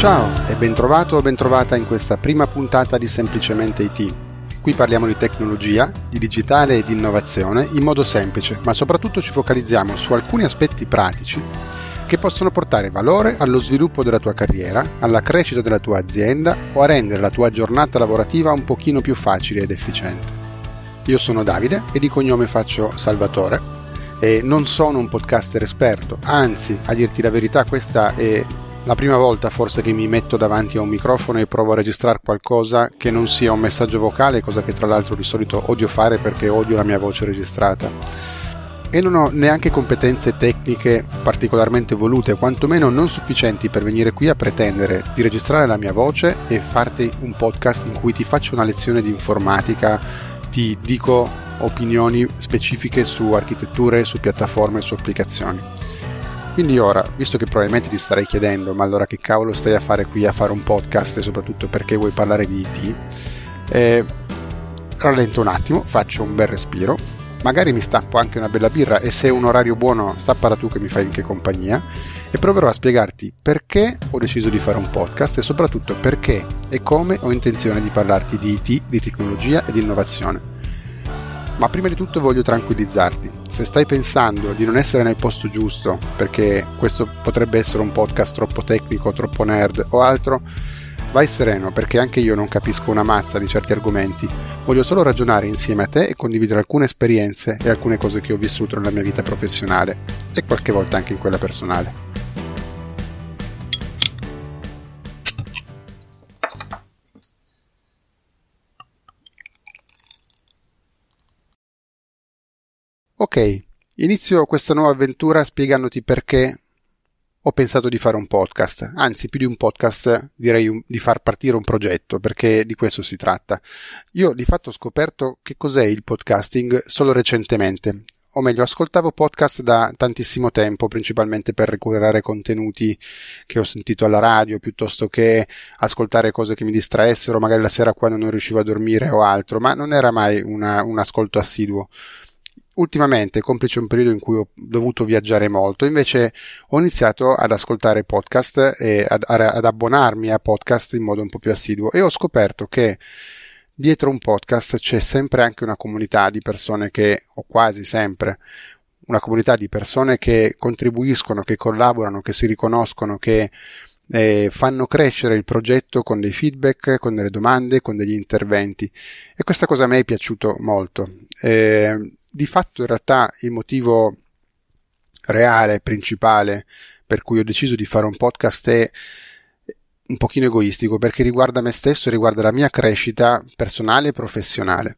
Ciao e bentrovato o bentrovata in questa prima puntata di Semplicemente IT. Qui parliamo di tecnologia, di digitale e di innovazione in modo semplice, ma soprattutto ci focalizziamo su alcuni aspetti pratici che possono portare valore allo sviluppo della tua carriera, alla crescita della tua azienda o a rendere la tua giornata lavorativa un pochino più facile ed efficiente. Io sono Davide e di cognome faccio Salvatore e non sono un podcaster esperto, anzi, a dirti la verità, questa è la prima volta forse che mi metto davanti a un microfono e provo a registrare qualcosa che non sia un messaggio vocale, cosa che tra l'altro di solito odio fare perché odio la mia voce registrata. E non ho neanche competenze tecniche particolarmente volute, quantomeno non sufficienti per venire qui a pretendere di registrare la mia voce e farti un podcast in cui ti faccio una lezione di informatica, ti dico opinioni specifiche su architetture, su piattaforme, su applicazioni. Quindi ora, visto che probabilmente ti starei chiedendo, ma allora che cavolo stai a fare qui a fare un podcast e soprattutto perché vuoi parlare di IT, eh, rallento un attimo, faccio un bel respiro, magari mi stappo anche una bella birra e se è un orario buono stappala tu che mi fai anche compagnia e proverò a spiegarti perché ho deciso di fare un podcast e soprattutto perché e come ho intenzione di parlarti di IT, di tecnologia e di innovazione. Ma prima di tutto voglio tranquillizzarti. Se stai pensando di non essere nel posto giusto, perché questo potrebbe essere un podcast troppo tecnico, troppo nerd o altro, vai sereno perché anche io non capisco una mazza di certi argomenti. Voglio solo ragionare insieme a te e condividere alcune esperienze e alcune cose che ho vissuto nella mia vita professionale e qualche volta anche in quella personale. Ok, inizio questa nuova avventura spiegandoti perché ho pensato di fare un podcast, anzi più di un podcast direi un, di far partire un progetto, perché di questo si tratta. Io di fatto ho scoperto che cos'è il podcasting solo recentemente, o meglio ascoltavo podcast da tantissimo tempo, principalmente per recuperare contenuti che ho sentito alla radio, piuttosto che ascoltare cose che mi distraessero, magari la sera quando non riuscivo a dormire o altro, ma non era mai una, un ascolto assiduo ultimamente, complice un periodo in cui ho dovuto viaggiare molto, invece ho iniziato ad ascoltare podcast e ad, ad abbonarmi a podcast in modo un po' più assiduo e ho scoperto che dietro un podcast c'è sempre anche una comunità di persone che, o quasi sempre, una comunità di persone che contribuiscono, che collaborano, che si riconoscono, che eh, fanno crescere il progetto con dei feedback, con delle domande, con degli interventi. E questa cosa a me è piaciuto molto. Eh, di fatto in realtà il motivo reale, principale per cui ho deciso di fare un podcast è un pochino egoistico perché riguarda me stesso e riguarda la mia crescita personale e professionale.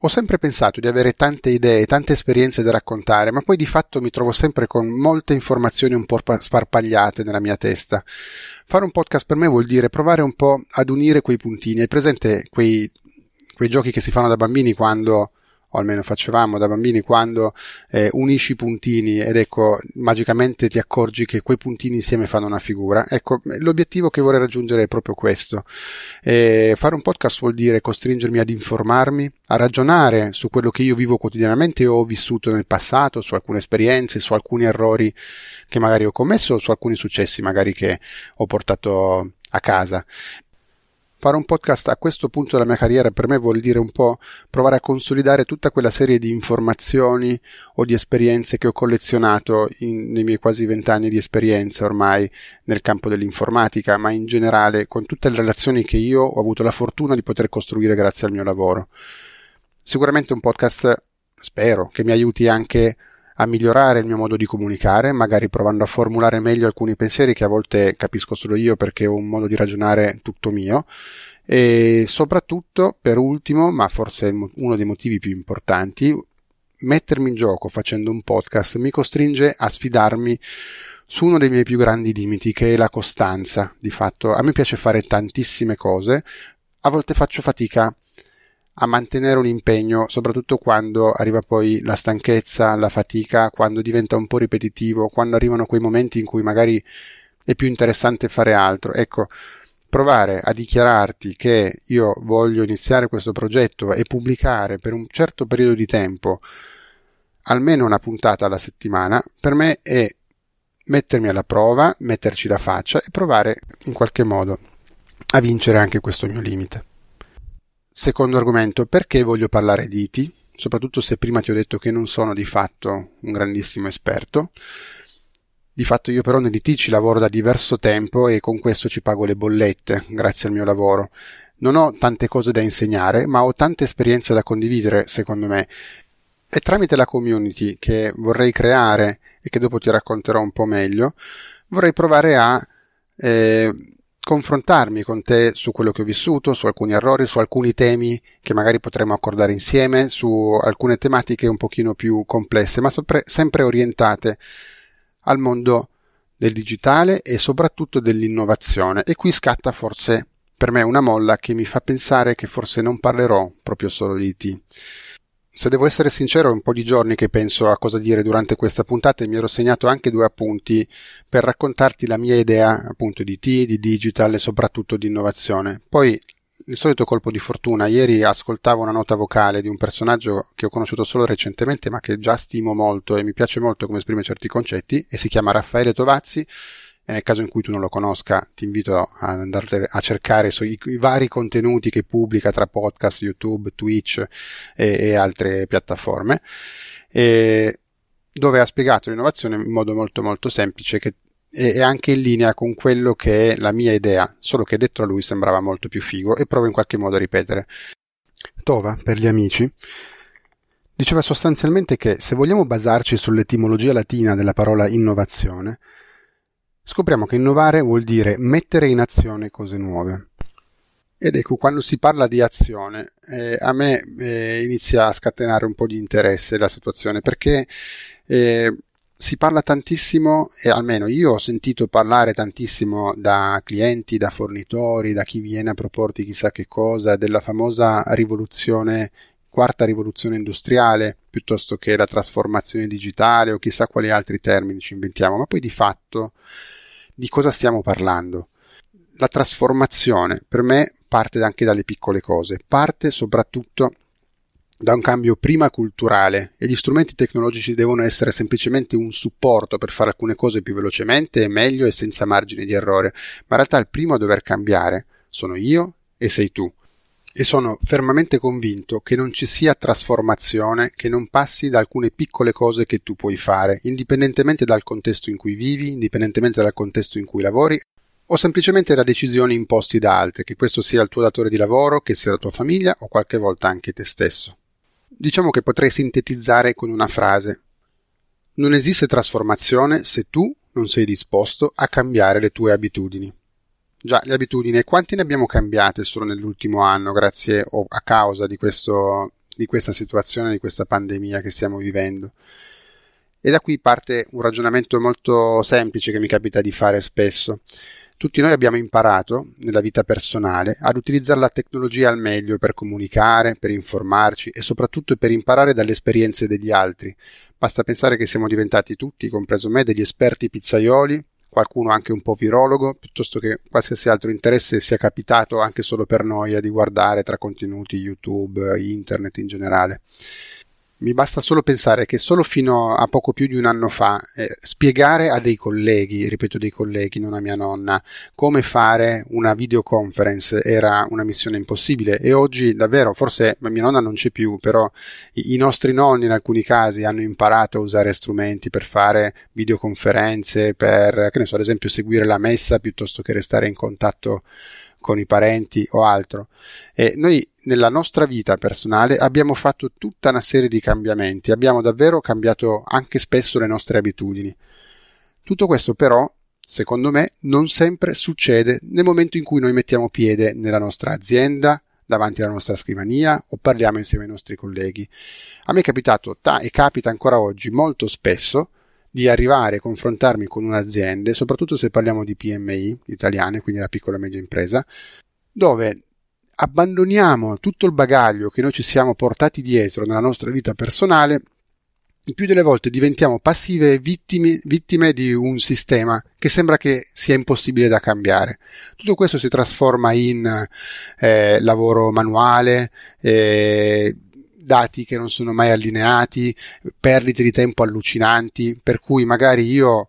Ho sempre pensato di avere tante idee, tante esperienze da raccontare, ma poi di fatto mi trovo sempre con molte informazioni un po' sparpagliate nella mia testa. Fare un podcast per me vuol dire provare un po' ad unire quei puntini. Hai presente quei, quei giochi che si fanno da bambini quando o almeno facevamo da bambini, quando eh, unisci i puntini ed ecco, magicamente ti accorgi che quei puntini insieme fanno una figura. Ecco, l'obiettivo che vorrei raggiungere è proprio questo. Eh, fare un podcast vuol dire costringermi ad informarmi, a ragionare su quello che io vivo quotidianamente o ho vissuto nel passato, su alcune esperienze, su alcuni errori che magari ho commesso o su alcuni successi magari che ho portato a casa Fare un podcast a questo punto della mia carriera per me vuol dire un po' provare a consolidare tutta quella serie di informazioni o di esperienze che ho collezionato in, nei miei quasi vent'anni di esperienza ormai nel campo dell'informatica, ma in generale con tutte le relazioni che io ho avuto la fortuna di poter costruire grazie al mio lavoro. Sicuramente un podcast spero che mi aiuti anche a migliorare il mio modo di comunicare, magari provando a formulare meglio alcuni pensieri che a volte capisco solo io perché ho un modo di ragionare tutto mio. E soprattutto, per ultimo, ma forse uno dei motivi più importanti, mettermi in gioco facendo un podcast mi costringe a sfidarmi su uno dei miei più grandi limiti, che è la costanza. Di fatto, a me piace fare tantissime cose, a volte faccio fatica a mantenere un impegno, soprattutto quando arriva poi la stanchezza, la fatica, quando diventa un po' ripetitivo, quando arrivano quei momenti in cui magari è più interessante fare altro. Ecco, provare a dichiararti che io voglio iniziare questo progetto e pubblicare per un certo periodo di tempo almeno una puntata alla settimana, per me è mettermi alla prova, metterci la faccia e provare in qualche modo a vincere anche questo mio limite. Secondo argomento, perché voglio parlare di IT? Soprattutto se prima ti ho detto che non sono di fatto un grandissimo esperto. Di fatto io però nell'IT ci lavoro da diverso tempo e con questo ci pago le bollette, grazie al mio lavoro. Non ho tante cose da insegnare, ma ho tante esperienze da condividere, secondo me. E tramite la community che vorrei creare e che dopo ti racconterò un po' meglio, vorrei provare a eh, confrontarmi con te su quello che ho vissuto, su alcuni errori, su alcuni temi che magari potremmo accordare insieme, su alcune tematiche un pochino più complesse, ma sempre, sempre orientate al mondo del digitale e soprattutto dell'innovazione. E qui scatta forse per me una molla che mi fa pensare che forse non parlerò proprio solo di IT. Se devo essere sincero, è un po' di giorni che penso a cosa dire durante questa puntata e mi ero segnato anche due appunti per raccontarti la mia idea appunto di IT, di digital e soprattutto di innovazione. Poi il solito colpo di fortuna. Ieri ascoltavo una nota vocale di un personaggio che ho conosciuto solo recentemente, ma che già stimo molto e mi piace molto come esprime certi concetti, e si chiama Raffaele Tovazzi. E nel caso in cui tu non lo conosca, ti invito ad andare a cercare i, i vari contenuti che pubblica tra podcast, YouTube, Twitch e, e altre piattaforme. E dove ha spiegato l'innovazione in modo molto molto semplice che è anche in linea con quello che è la mia idea, solo che detto a lui sembrava molto più figo e provo in qualche modo a ripetere. Tova, per gli amici, diceva sostanzialmente che se vogliamo basarci sull'etimologia latina della parola innovazione, scopriamo che innovare vuol dire mettere in azione cose nuove. Ed ecco, quando si parla di azione, eh, a me eh, inizia a scatenare un po' di interesse la situazione, perché eh, si parla tantissimo, e almeno io ho sentito parlare tantissimo da clienti, da fornitori, da chi viene a proporti chissà che cosa, della famosa rivoluzione, quarta rivoluzione industriale, piuttosto che la trasformazione digitale o chissà quali altri termini ci inventiamo, ma poi di fatto di cosa stiamo parlando? La trasformazione per me parte anche dalle piccole cose, parte soprattutto da un cambio prima culturale e gli strumenti tecnologici devono essere semplicemente un supporto per fare alcune cose più velocemente meglio e senza margini di errore, ma in realtà il primo a dover cambiare sono io e sei tu. E sono fermamente convinto che non ci sia trasformazione che non passi da alcune piccole cose che tu puoi fare, indipendentemente dal contesto in cui vivi, indipendentemente dal contesto in cui lavori o semplicemente da decisioni imposti da altri, che questo sia il tuo datore di lavoro, che sia la tua famiglia o qualche volta anche te stesso. Diciamo che potrei sintetizzare con una frase. Non esiste trasformazione se tu non sei disposto a cambiare le tue abitudini. Già, le abitudini, quanti ne abbiamo cambiate solo nell'ultimo anno grazie o a causa di, questo, di questa situazione, di questa pandemia che stiamo vivendo? E da qui parte un ragionamento molto semplice che mi capita di fare spesso. Tutti noi abbiamo imparato, nella vita personale, ad utilizzare la tecnologia al meglio per comunicare, per informarci e soprattutto per imparare dalle esperienze degli altri. Basta pensare che siamo diventati tutti, compreso me, degli esperti pizzaioli, qualcuno anche un po' virologo, piuttosto che qualsiasi altro interesse sia capitato anche solo per noi di guardare tra contenuti YouTube, internet in generale mi basta solo pensare che solo fino a poco più di un anno fa eh, spiegare a dei colleghi, ripeto dei colleghi, non a mia nonna, come fare una videoconference era una missione impossibile e oggi davvero, forse mia nonna non c'è più, però i, i nostri nonni in alcuni casi hanno imparato a usare strumenti per fare videoconferenze, per, che ne so, ad esempio seguire la messa piuttosto che restare in contatto con i parenti o altro. E noi nella nostra vita personale abbiamo fatto tutta una serie di cambiamenti, abbiamo davvero cambiato anche spesso le nostre abitudini. Tutto questo però, secondo me, non sempre succede nel momento in cui noi mettiamo piede nella nostra azienda, davanti alla nostra scrivania o parliamo insieme ai nostri colleghi. A me è capitato ta- e capita ancora oggi molto spesso di arrivare a confrontarmi con un'azienda, soprattutto se parliamo di PMI italiane, quindi la piccola e media impresa, dove abbandoniamo tutto il bagaglio che noi ci siamo portati dietro nella nostra vita personale, più delle volte diventiamo passive vittime, vittime di un sistema che sembra che sia impossibile da cambiare. Tutto questo si trasforma in eh, lavoro manuale, eh, dati che non sono mai allineati, perdite di tempo allucinanti, per cui magari io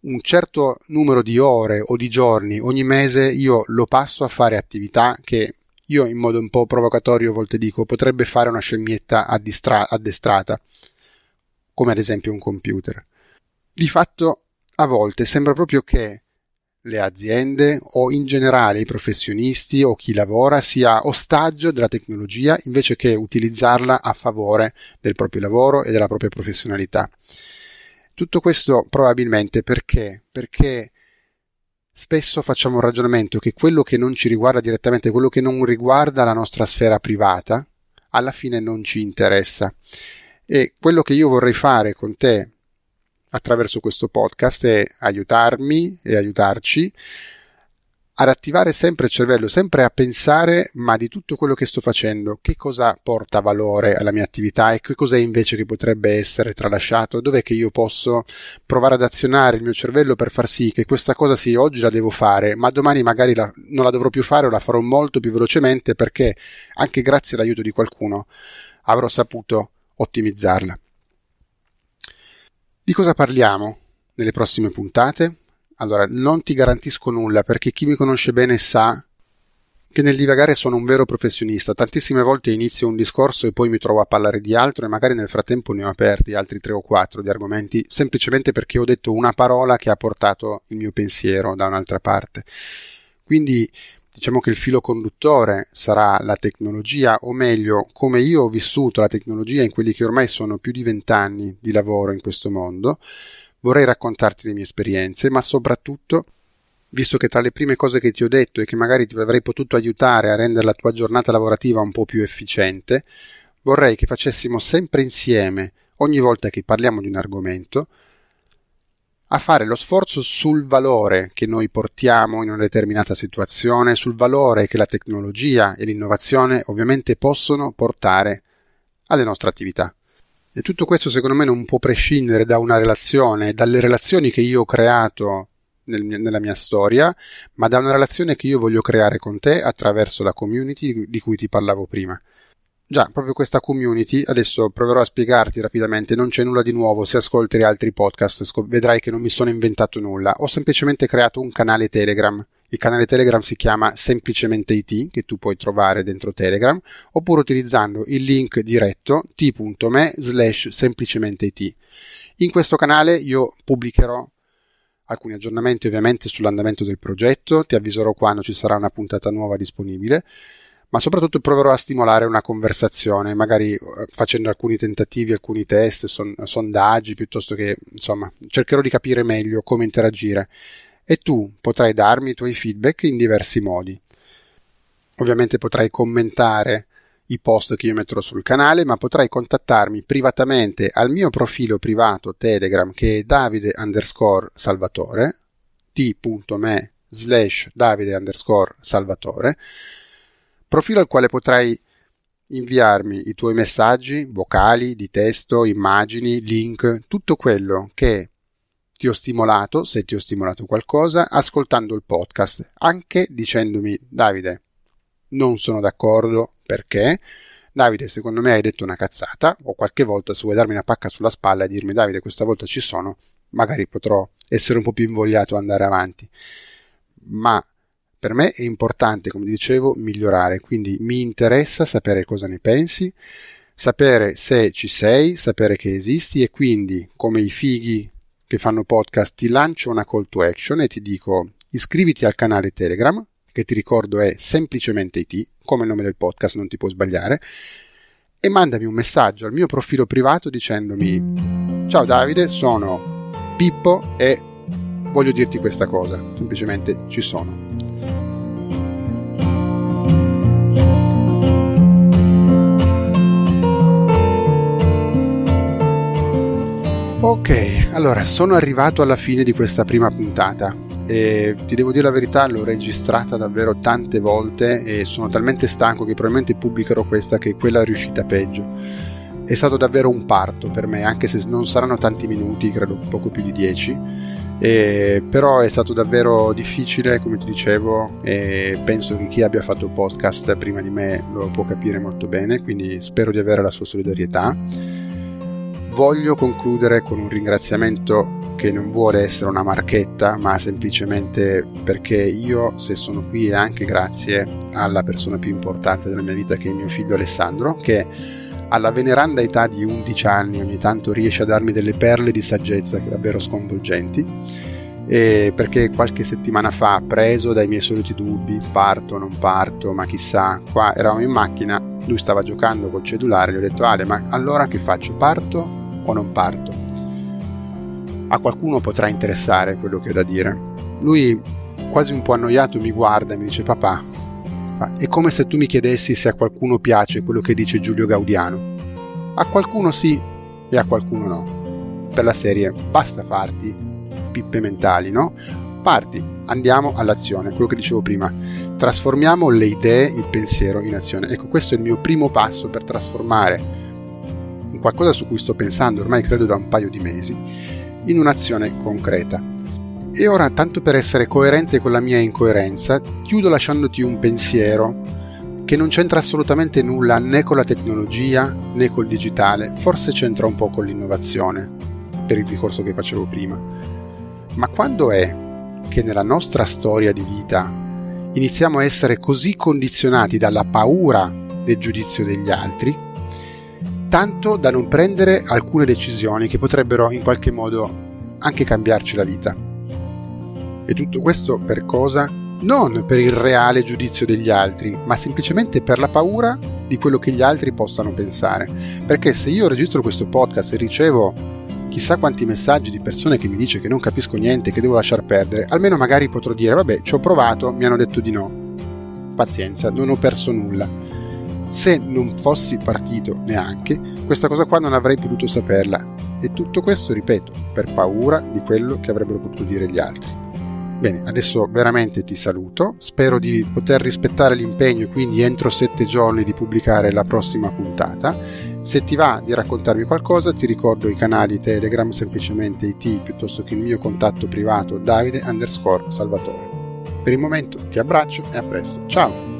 un certo numero di ore o di giorni ogni mese io lo passo a fare attività che io in modo un po' provocatorio a volte dico potrebbe fare una scemmietta addistra- addestrata, come ad esempio un computer. Di fatto a volte sembra proprio che le aziende o in generale i professionisti o chi lavora sia ostaggio della tecnologia invece che utilizzarla a favore del proprio lavoro e della propria professionalità. Tutto questo probabilmente perché? Perché spesso facciamo un ragionamento che quello che non ci riguarda direttamente, quello che non riguarda la nostra sfera privata, alla fine non ci interessa. E quello che io vorrei fare con te attraverso questo podcast è aiutarmi e aiutarci ad attivare sempre il cervello, sempre a pensare ma di tutto quello che sto facendo, che cosa porta valore alla mia attività e che cos'è invece che potrebbe essere tralasciato, dov'è che io posso provare ad azionare il mio cervello per far sì che questa cosa sì, oggi la devo fare, ma domani magari la, non la dovrò più fare o la farò molto più velocemente perché anche grazie all'aiuto di qualcuno avrò saputo ottimizzarla. Di cosa parliamo nelle prossime puntate? Allora, non ti garantisco nulla perché chi mi conosce bene sa che nel divagare sono un vero professionista. Tantissime volte inizio un discorso e poi mi trovo a parlare di altro e magari nel frattempo ne ho aperti altri tre o quattro di argomenti semplicemente perché ho detto una parola che ha portato il mio pensiero da un'altra parte. Quindi diciamo che il filo conduttore sarà la tecnologia, o meglio, come io ho vissuto la tecnologia in quelli che ormai sono più di vent'anni di lavoro in questo mondo. Vorrei raccontarti le mie esperienze, ma soprattutto, visto che tra le prime cose che ti ho detto e che magari ti avrei potuto aiutare a rendere la tua giornata lavorativa un po' più efficiente, vorrei che facessimo sempre insieme, ogni volta che parliamo di un argomento, a fare lo sforzo sul valore che noi portiamo in una determinata situazione, sul valore che la tecnologia e l'innovazione ovviamente possono portare alle nostre attività. E tutto questo secondo me non può prescindere da una relazione, dalle relazioni che io ho creato nel, nella mia storia, ma da una relazione che io voglio creare con te attraverso la community di cui ti parlavo prima. Già, proprio questa community, adesso proverò a spiegarti rapidamente, non c'è nulla di nuovo, se ascolti altri podcast vedrai che non mi sono inventato nulla, ho semplicemente creato un canale Telegram. Il canale Telegram si chiama semplicemente IT, che tu puoi trovare dentro Telegram, oppure utilizzando il link diretto t.me slash semplicemente IT. In questo canale io pubblicherò alcuni aggiornamenti ovviamente sull'andamento del progetto, ti avviserò quando ci sarà una puntata nuova disponibile ma soprattutto proverò a stimolare una conversazione, magari eh, facendo alcuni tentativi, alcuni test, son, sondaggi, piuttosto che, insomma, cercherò di capire meglio come interagire. E tu potrai darmi i tuoi feedback in diversi modi. Ovviamente potrai commentare i post che io metterò sul canale, ma potrai contattarmi privatamente al mio profilo privato Telegram che è davide underscore salvatore, t.me slash davide underscore salvatore, profilo al quale potrai inviarmi i tuoi messaggi vocali, di testo, immagini, link, tutto quello che ti ho stimolato, se ti ho stimolato qualcosa, ascoltando il podcast, anche dicendomi Davide, non sono d'accordo perché Davide, secondo me hai detto una cazzata, o qualche volta se vuoi darmi una pacca sulla spalla e dirmi Davide, questa volta ci sono, magari potrò essere un po' più invogliato ad andare avanti. Ma per me è importante, come dicevo, migliorare, quindi mi interessa sapere cosa ne pensi, sapere se ci sei, sapere che esisti e quindi, come i fighi che fanno podcast, ti lancio una call to action e ti dico iscriviti al canale Telegram, che ti ricordo è semplicemente IT, come il nome del podcast, non ti può sbagliare, e mandami un messaggio al mio profilo privato dicendomi ciao Davide, sono Pippo e voglio dirti questa cosa, semplicemente ci sono. Ok, allora sono arrivato alla fine di questa prima puntata e ti devo dire la verità, l'ho registrata davvero tante volte e sono talmente stanco che probabilmente pubblicherò questa che è quella riuscita peggio. È stato davvero un parto per me, anche se non saranno tanti minuti, credo poco più di dieci, e, però è stato davvero difficile, come ti dicevo, e penso che chi abbia fatto podcast prima di me lo può capire molto bene, quindi spero di avere la sua solidarietà voglio concludere con un ringraziamento che non vuole essere una marchetta, ma semplicemente perché io, se sono qui, è anche grazie alla persona più importante della mia vita, che è mio figlio Alessandro, che alla veneranda età di 11 anni ogni tanto riesce a darmi delle perle di saggezza davvero sconvolgenti. E perché qualche settimana fa, preso dai miei soliti dubbi, parto, non parto, ma chissà, qua eravamo in macchina, lui stava giocando col cellulare, gli ho detto Ale, ma allora che faccio? Parto o non parto? A qualcuno potrà interessare quello che ho da dire. Lui, quasi un po' annoiato, mi guarda e mi dice papà, è come se tu mi chiedessi se a qualcuno piace quello che dice Giulio Gaudiano. A qualcuno sì e a qualcuno no. Per la serie basta farti pippe mentali, no? Parti, andiamo all'azione, quello che dicevo prima. Trasformiamo le idee, il pensiero in azione. Ecco, questo è il mio primo passo per trasformare qualcosa su cui sto pensando ormai credo da un paio di mesi in un'azione concreta. E ora, tanto per essere coerente con la mia incoerenza, chiudo lasciandoti un pensiero che non c'entra assolutamente nulla né con la tecnologia né col digitale, forse c'entra un po' con l'innovazione, per il discorso che facevo prima. Ma quando è che nella nostra storia di vita iniziamo a essere così condizionati dalla paura del giudizio degli altri, tanto da non prendere alcune decisioni che potrebbero in qualche modo anche cambiarci la vita. E tutto questo per cosa? Non per il reale giudizio degli altri, ma semplicemente per la paura di quello che gli altri possano pensare. Perché se io registro questo podcast e ricevo chissà quanti messaggi di persone che mi dice che non capisco niente, che devo lasciar perdere, almeno magari potrò dire vabbè, ci ho provato, mi hanno detto di no. Pazienza, non ho perso nulla. Se non fossi partito neanche, questa cosa qua non avrei potuto saperla. E tutto questo, ripeto, per paura di quello che avrebbero potuto dire gli altri. Bene, adesso veramente ti saluto, spero di poter rispettare l'impegno quindi entro sette giorni di pubblicare la prossima puntata. Se ti va di raccontarmi qualcosa ti ricordo i canali Telegram semplicemente IT piuttosto che il mio contatto privato Davide underscore Salvatore. Per il momento ti abbraccio e a presto, ciao!